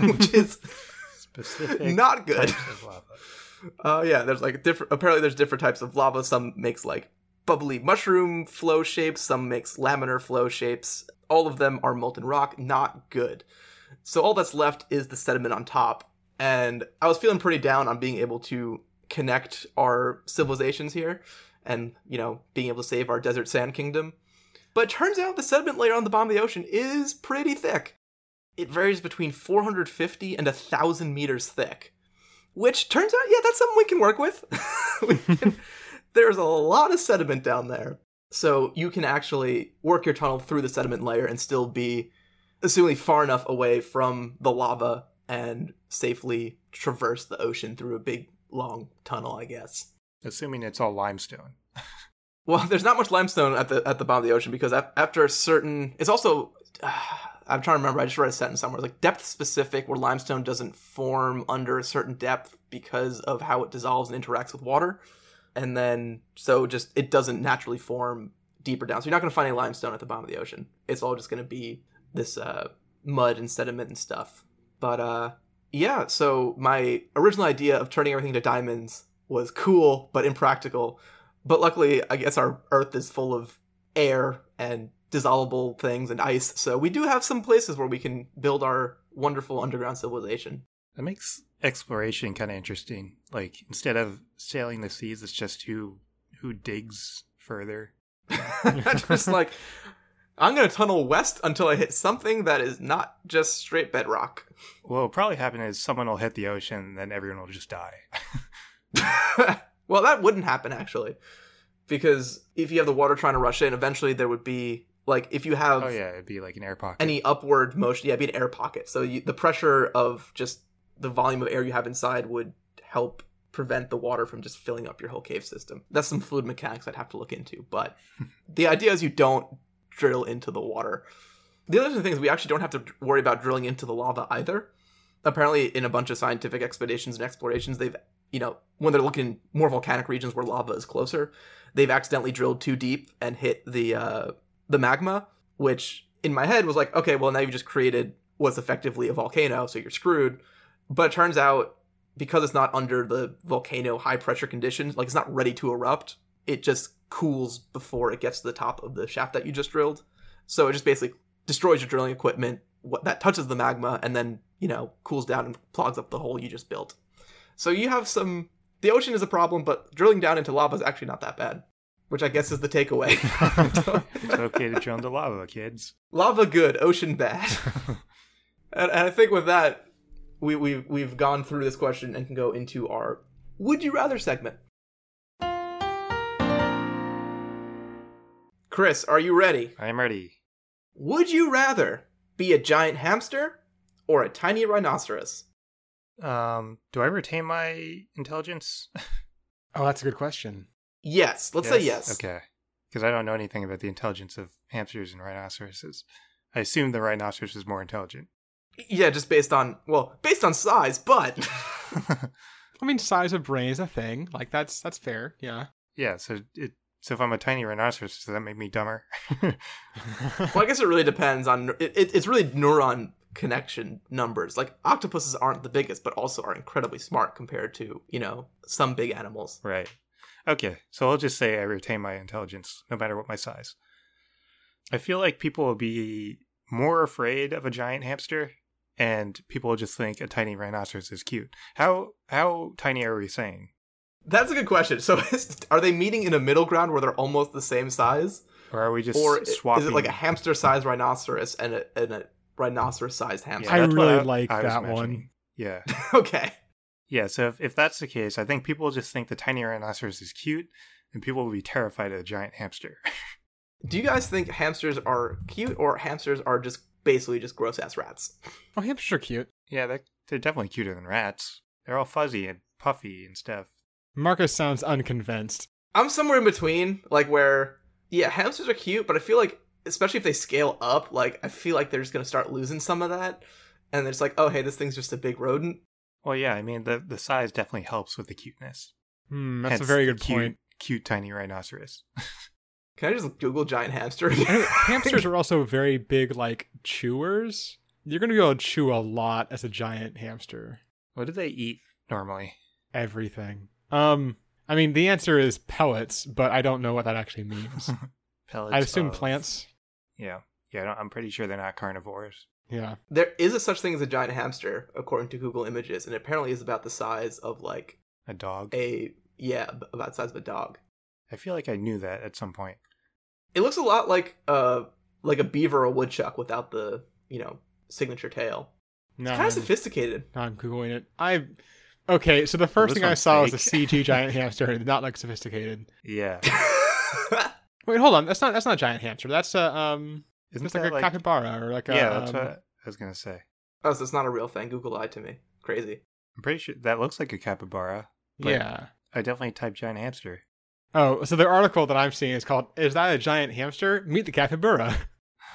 which is Specific not good. types of lava. Uh, yeah, there's like different. Apparently, there's different types of lava. Some makes like bubbly mushroom flow shapes. Some makes laminar flow shapes. All of them are molten rock. Not good. So all that's left is the sediment on top. And I was feeling pretty down on being able to connect our civilizations here, and you know, being able to save our desert sand kingdom. But turns out the sediment layer on the bottom of the ocean is pretty thick. It varies between 450 and 1,000 meters thick which turns out, yeah, that's something we can work with. can, there's a lot of sediment down there. So you can actually work your tunnel through the sediment layer and still be assuming far enough away from the lava and safely traverse the ocean through a big long tunnel, I guess. Assuming it's all limestone. Well, there's not much limestone at the at the bottom of the ocean because after a certain, it's also. Uh, I'm trying to remember. I just read a sentence somewhere. It's like depth specific, where limestone doesn't form under a certain depth because of how it dissolves and interacts with water, and then so just it doesn't naturally form deeper down. So you're not going to find any limestone at the bottom of the ocean. It's all just going to be this uh, mud and sediment and stuff. But uh, yeah, so my original idea of turning everything to diamonds was cool but impractical. But luckily, I guess our Earth is full of air and dissolvable things and ice, so we do have some places where we can build our wonderful underground civilization. That makes exploration kind of interesting. Like instead of sailing the seas, it's just who who digs further. just like I'm gonna tunnel west until I hit something that is not just straight bedrock. What will probably happen is someone will hit the ocean, and then everyone will just die. well, that wouldn't happen actually, because if you have the water trying to rush in, eventually there would be like if you have Oh yeah, it'd be like an air pocket. any upward motion, yeah, it'd be an air pocket. So you, the pressure of just the volume of air you have inside would help prevent the water from just filling up your whole cave system. That's some fluid mechanics I'd have to look into, but the idea is you don't drill into the water. The other thing is we actually don't have to worry about drilling into the lava either. Apparently, in a bunch of scientific expeditions and explorations, they've you know when they're looking more volcanic regions where lava is closer, they've accidentally drilled too deep and hit the uh, the magma, which in my head was like, okay, well now you've just created what's effectively a volcano, so you're screwed. But it turns out because it's not under the volcano high pressure conditions, like it's not ready to erupt, it just cools before it gets to the top of the shaft that you just drilled. So it just basically destroys your drilling equipment what that touches the magma and then, you know, cools down and clogs up the hole you just built. So you have some the ocean is a problem, but drilling down into lava is actually not that bad. Which I guess is the takeaway. it's okay to drill into lava, kids. lava good, ocean bad. and, and I think with that, we, we've we've gone through this question and can go into our would you rather segment. Chris, are you ready? I'm ready. Would you rather be a giant hamster or a tiny rhinoceros? Um, do I retain my intelligence? Oh, that's a good question. Yes, let's say yes. Okay. Because I don't know anything about the intelligence of hamsters and rhinoceroses. I assume the rhinoceros is more intelligent. Yeah, just based on well, based on size, but I mean, size of brain is a thing. Like that's that's fair. Yeah. yeah, so it so if I'm a tiny rhinoceros, does that make me dumber? well, I guess it really depends on it, it, it's really neuron connection numbers. Like octopuses aren't the biggest, but also are incredibly smart compared to you know some big animals. right. Okay, so I'll just say I retain my intelligence, no matter what my size. I feel like people will be more afraid of a giant hamster, and people will just think a tiny rhinoceros is cute. How how tiny are we saying? That's a good question. So, is, are they meeting in a middle ground where they're almost the same size, Or are we just or swapping? is it like a hamster-sized rhinoceros and a, and a rhinoceros-sized hamster? I that's what really like was that one. Yeah. okay. Yeah, so if, if that's the case, I think people will just think the tiny rhinoceros is cute, and people will be terrified of a giant hamster. Do you guys think hamsters are cute, or hamsters are just basically just gross-ass rats? Oh, hamsters are cute. yeah, they're, they're definitely cuter than rats. They're all fuzzy and puffy and stuff. Marcus sounds unconvinced. I'm somewhere in between, like where yeah, hamsters are cute, but I feel like especially if they scale up, like I feel like they're just gonna start losing some of that, and it's like, oh hey, this thing's just a big rodent. Well, yeah, I mean, the, the size definitely helps with the cuteness. Hmm, that's Hence a very good cute, point. Cute tiny rhinoceros. Can I just Google giant hamster? Hamsters are also very big, like chewers. You're gonna be able to chew a lot as a giant hamster. what do they eat normally? Everything. Um, I mean, the answer is pellets, but I don't know what that actually means. Pellets. I assume of- plants. Yeah. Yeah, I don't- I'm pretty sure they're not carnivores. Yeah. there is a such thing as a giant hamster, according to Google Images, and it apparently is about the size of like A dog. a yeah, about the size of a dog. I feel like I knew that at some point. It looks a lot like uh like a beaver or a woodchuck without the you know signature tail. No, Kind of sophisticated. no, I'm googling it. I. Okay, so the first this thing I one's saw was a fake. CG giant hamster, it did not look sophisticated. Yeah. Wait, hold on. That's not that's not a giant hamster. That's a um. Isn't It's like that a capybara or like a. Yeah, that's um, what I was going to say. oh, so it's not a real thing. Google lied to me. Crazy. I'm pretty sure that looks like a capybara. but- Yeah. I definitely typed giant hamster. Oh, so the article that I'm seeing is called "Is that a giant hamster? Meet the capybara."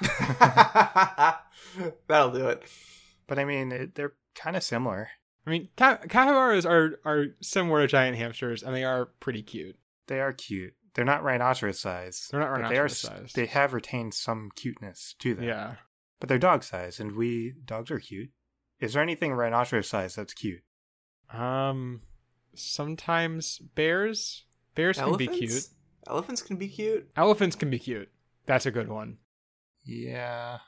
That'll do it. But I mean, it, they're kind of similar. I mean, ca- capybaras are are similar to giant hamsters, and they are pretty cute. They are cute. They're not rhinoceros size. They're not but they are, rhinoceros s- They have retained some cuteness to them. Yeah. But they're dog size, and we dogs are cute. Is there anything rhinoceros size that's cute? Um. Sometimes bears. Bears can be cute. Elephants? Elephants can be cute. Elephants can be cute. That's a good one. Yeah.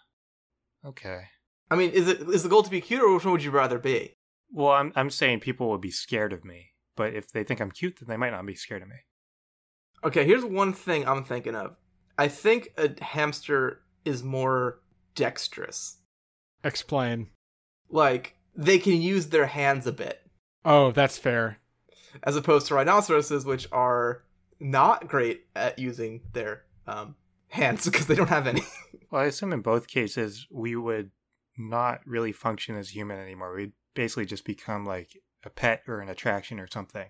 Okay. I mean, is it is the goal to be cute, or which one would you rather be? Well, I'm I'm saying people would be scared of me, but if they think I'm cute, then they might not be scared of me. Okay, here's one thing I'm thinking of. I think a hamster is more dexterous. Explain. Like they can use their hands a bit, Oh, that's fair. as opposed to rhinoceroses, which are not great at using their um, hands because they don't have any. Well, I assume in both cases we would not really function as human anymore. We'd basically just become like a pet or an attraction or something.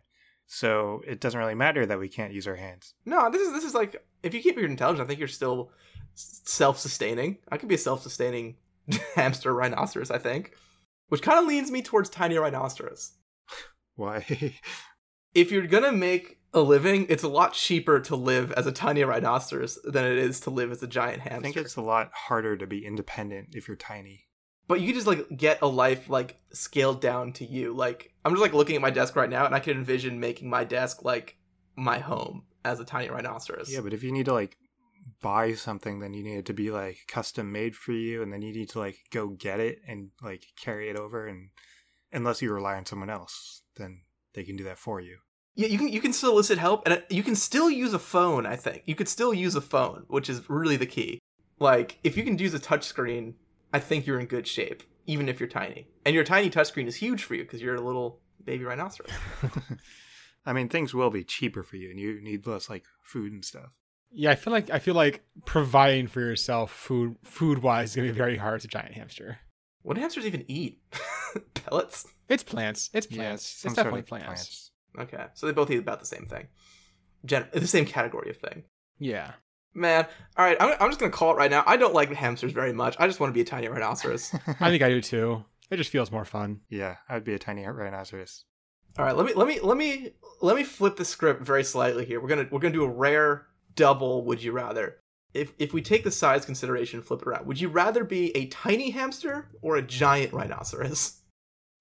So it doesn't really matter that we can't use our hands. no, this is this is like if you keep your intelligence, I think you're still self-sustaining. I could be a self-sustaining hamster rhinoceros. I think, which kind of leans me towards tiny rhinoceros. Why? if you're gonna make a living, it's a lot cheaper to live as a tiny rhinoceros than it is to live as a giant hamster. I think it's a lot harder to be independent if you're tiny. But you could just like get a life like scaled down to you. Like I'm just like looking at my desk right now, and I can envision making my desk like my home as a tiny rhinoceros. Yeah, but if you need to like buy something, then you need it to be like custom made for you, and then you need to like go get it and like carry it over. And unless you rely on someone else, then they can do that for you. Yeah, you can you can still elicit help, and uh, you can still use a phone. I think you could still use a phone, which is really the key. Like if you can use a touchscreen, I think you're in good shape, even if you're tiny. And your tiny touchscreen is huge for you because you're a little baby rhinoceros. I mean, things will be cheaper for you, and you need less like food and stuff. Yeah, I feel like I feel like providing for yourself food food wise is gonna be very hard as a giant hamster. What do hamsters even eat? Pellets. It's plants. It's plants. some it's sort definitely of plants. Okay, so they both eat about the same thing. Gen- the same category of thing. Yeah. Man, all right, I'm, I'm just gonna call it right now. I don't like hamsters very much. I just want to be a tiny rhinoceros. I think I do too. It just feels more fun. Yeah, I'd be a tiny rhinoceros. all right, let me let me let me let me flip the script very slightly here. We're gonna we're gonna do a rare double. Would you rather? If if we take the size consideration, flip it around. Would you rather be a tiny hamster or a giant rhinoceros?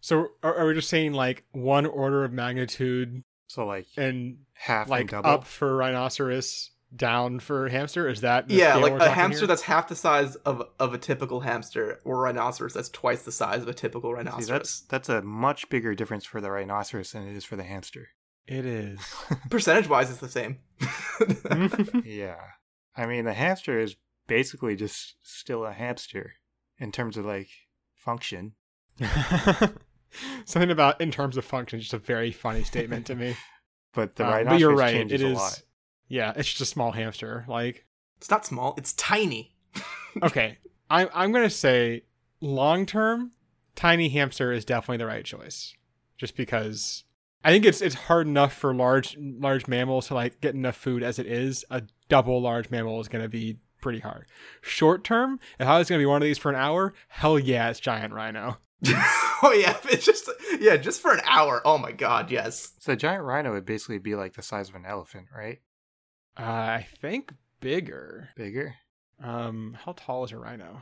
So are, are we just saying like one order of magnitude So like and half and like double. up for rhinoceros, down for hamster? Is that yeah, like a hamster here? that's half the size of of a typical hamster, or rhinoceros that's twice the size of a typical See, rhinoceros. that's that's a much bigger difference for the rhinoceros than it is for the hamster. It is. Percentage wise, it's the same. yeah, I mean the hamster is basically just still a hamster in terms of like function. Something about in terms of function, just a very funny statement to me. But the Um, rhinoceros but you're right. changes It a lot. Yeah, it's just a small hamster. Like, it's not small; it's tiny. okay, I'm I'm gonna say long term, tiny hamster is definitely the right choice. Just because I think it's it's hard enough for large large mammals to like get enough food as it is. A double large mammal is gonna be pretty hard. Short term, if I was gonna be one of these for an hour, hell yeah, it's giant rhino. oh yeah, it's just yeah, just for an hour. Oh my god, yes. So a giant rhino would basically be like the size of an elephant, right? Uh, I think bigger. Bigger. Um, how tall is a rhino?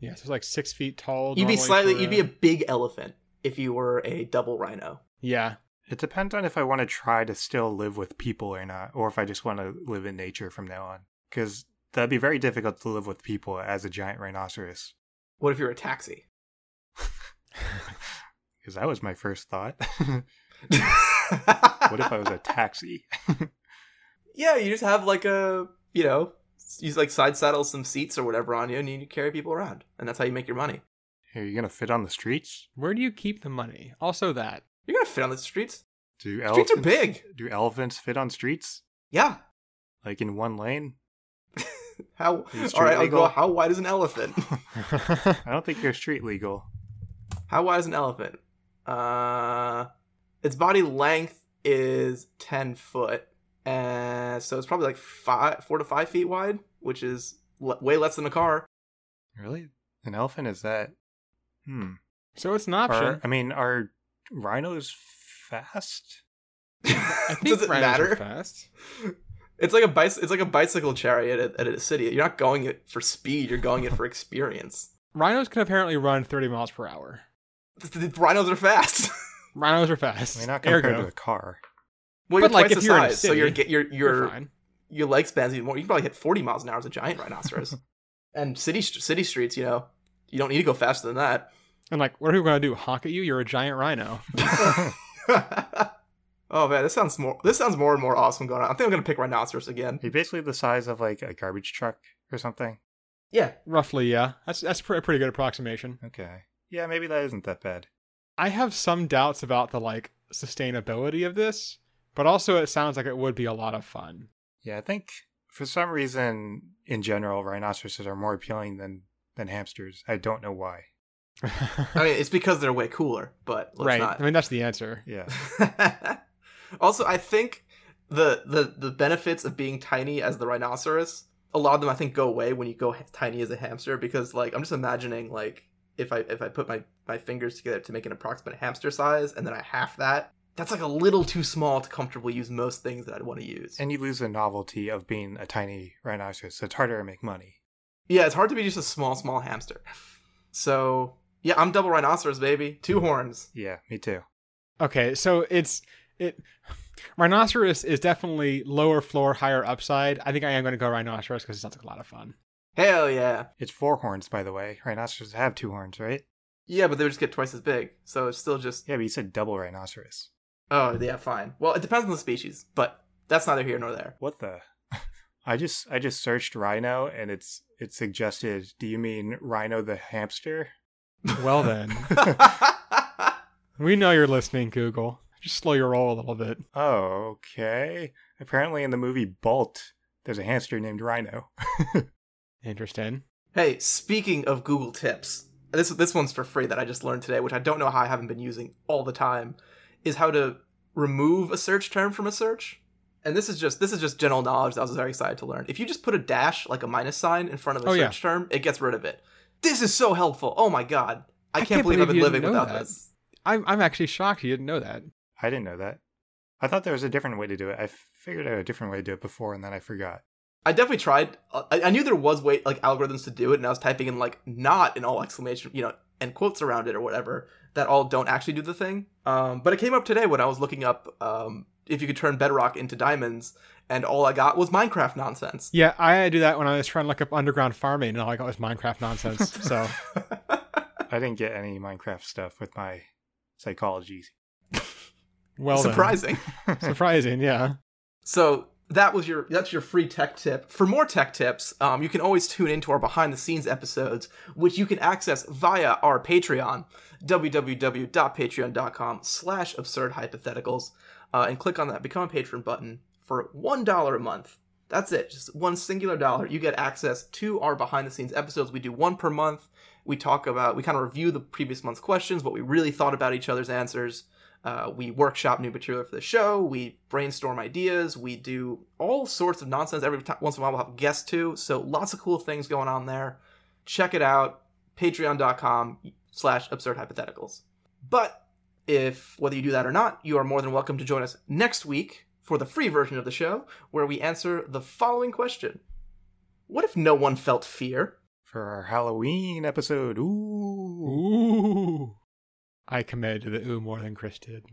Yeah, so it's like six feet tall. You'd be slightly, for you'd be a big elephant if you were a double rhino. yeah. It depends on if I want to try to still live with people or not, or if I just want to live in nature from now on. Because that'd be very difficult to live with people as a giant rhinoceros. What if you're a taxi? Because that was my first thought. what what if I was a taxi? Yeah, you just have like a, you know, you like side saddle some seats or whatever on you, and you carry people around, and that's how you make your money. Are you gonna fit on the streets? Where do you keep the money? Also, that You're gonna fit on the streets. Do Streets elephants are big. Do elephants fit on streets? Yeah. Like in one lane? How? Is street All right, I'll go. How wide is an elephant? I don't think they're street legal. How wide is an elephant? Uh, its body length is ten foot, and so it's probably like five, four to five feet wide, which is l- way less than a car. Really? An elephant is that? Hmm. so it's an option. Are, I mean, are rhinos fast? I think Does it rhinos are matter? fast. It's like a bicy- It's like a bicycle chariot at, at a city. You're not going it for speed. You're going it for experience. Rhinos can apparently run 30 miles per hour. The, the rhinos are fast. Rhinos are fast. I mean, not compared Ergo, to a car. Well, But, you're like, twice if the you're in a size, so city, your get your you're your fine. your leg spans even more. You can probably hit 40 miles an hour as a giant rhinoceros. and city city streets, you know, you don't need to go faster than that. And like, what are people gonna do? Honk at you? You're a giant rhino. oh man, this sounds more this sounds more and more awesome going on. I think I'm gonna pick rhinoceros again. Are you basically the size of like a garbage truck or something? Yeah, Roughly, yeah. That's that's a pretty good approximation. Okay. Yeah, maybe that isn't that bad. I have some doubts about the like sustainability of this but also it sounds like it would be a lot of fun. Yeah, I think for some reason, in general, rhinoceroses are more appealing than than hamsters. I don't know why. I mean, it's because they're way cooler, but let's right. not. I mean, that's the answer. Yeah, also, I think the the the benefits of being tiny as the rhinoceros, a lot of them I think go away when you go h- tiny as a hamster because like I'm just imagining like if I if I put my my fingers together to make an approximate hamster size and then I half that, that's like a little too small to comfortably use most things that I'd want to use. and you lose the novelty of being a tiny rhinoceros, so it's harder to make money. yeah, it's hard to be just a small small hamster. So yeah, I'm double rhinoceros, baby. Two horns. Yeah, me too. Okay, so it's it. Rhinoceros is definitely lower floor, higher upside. I think I am going to go rhinoceros because it sounds like a lot of fun. Hell yeah. It's four horns, by the way. Rhinoceroses have two horns, right? Yeah, but they would just get twice as big. So it's still just Yeah, but you said double rhinoceros. Oh, yeah, fine. Well, it depends on the species, but that's neither here nor there. What the? I just I just searched rhino and it's it suggested. Do you mean rhino the hamster? Well then, we know you're listening, Google. Just slow your roll a little bit. Oh, okay. Apparently, in the movie Bolt, there's a hamster named Rhino. Interesting. hey, speaking of Google tips, this this one's for free that I just learned today, which I don't know how I haven't been using all the time, is how to remove a search term from a search. And this is just this is just general knowledge that I was very excited to learn. If you just put a dash, like a minus sign, in front of a Oh, yeah. search term, it gets rid of it. This is so helpful. Oh my god. I, I can't, can't believe, I've been living without that. this. I'm I'm actually shocked you didn't know that. I didn't know that. I thought there was a different way to do it. I figured out a different way to do it before, and then I forgot. I definitely tried. I, I knew there was way like algorithms to do it, and I was typing in like not in all exclamation, you know, and quotes around it or whatever that all don't actually do the thing. Um, but it came up today when I was looking up um, if you could turn Bedrock into diamonds, and all I got was Minecraft nonsense. Yeah, I had to do that when I was trying to look up underground farming, and all I got was Minecraft nonsense. so I didn't get any Minecraft stuff with my psychology. well. Surprising. surprising, yeah. So that was your that's your free tech tip. For more tech tips, um, you can always tune into our behind the scenes episodes, which you can access via our Patreon, www.patreon.com slash absurd uh, and click on that become a patron button for one dollar a month. That's it, just one singular dollar. You get access to our behind the scenes episodes. We do one per month. We talk about, we kind of review the previous month's questions, what we really thought about each other's answers. Uh, we workshop new material for the show. We brainstorm ideas. We do all sorts of nonsense. Every time, once in a while, we'll have guests too. So lots of cool things going on there. Check it out. Patreon.com slash absurd hypotheticals. But if whether you do that or not, you are more than welcome to join us next week for the free version of the show, where we answer the following question: What if no one felt fear? For our Halloween episode. Ooh. Ooh. I committed to the ooh more than Chris did.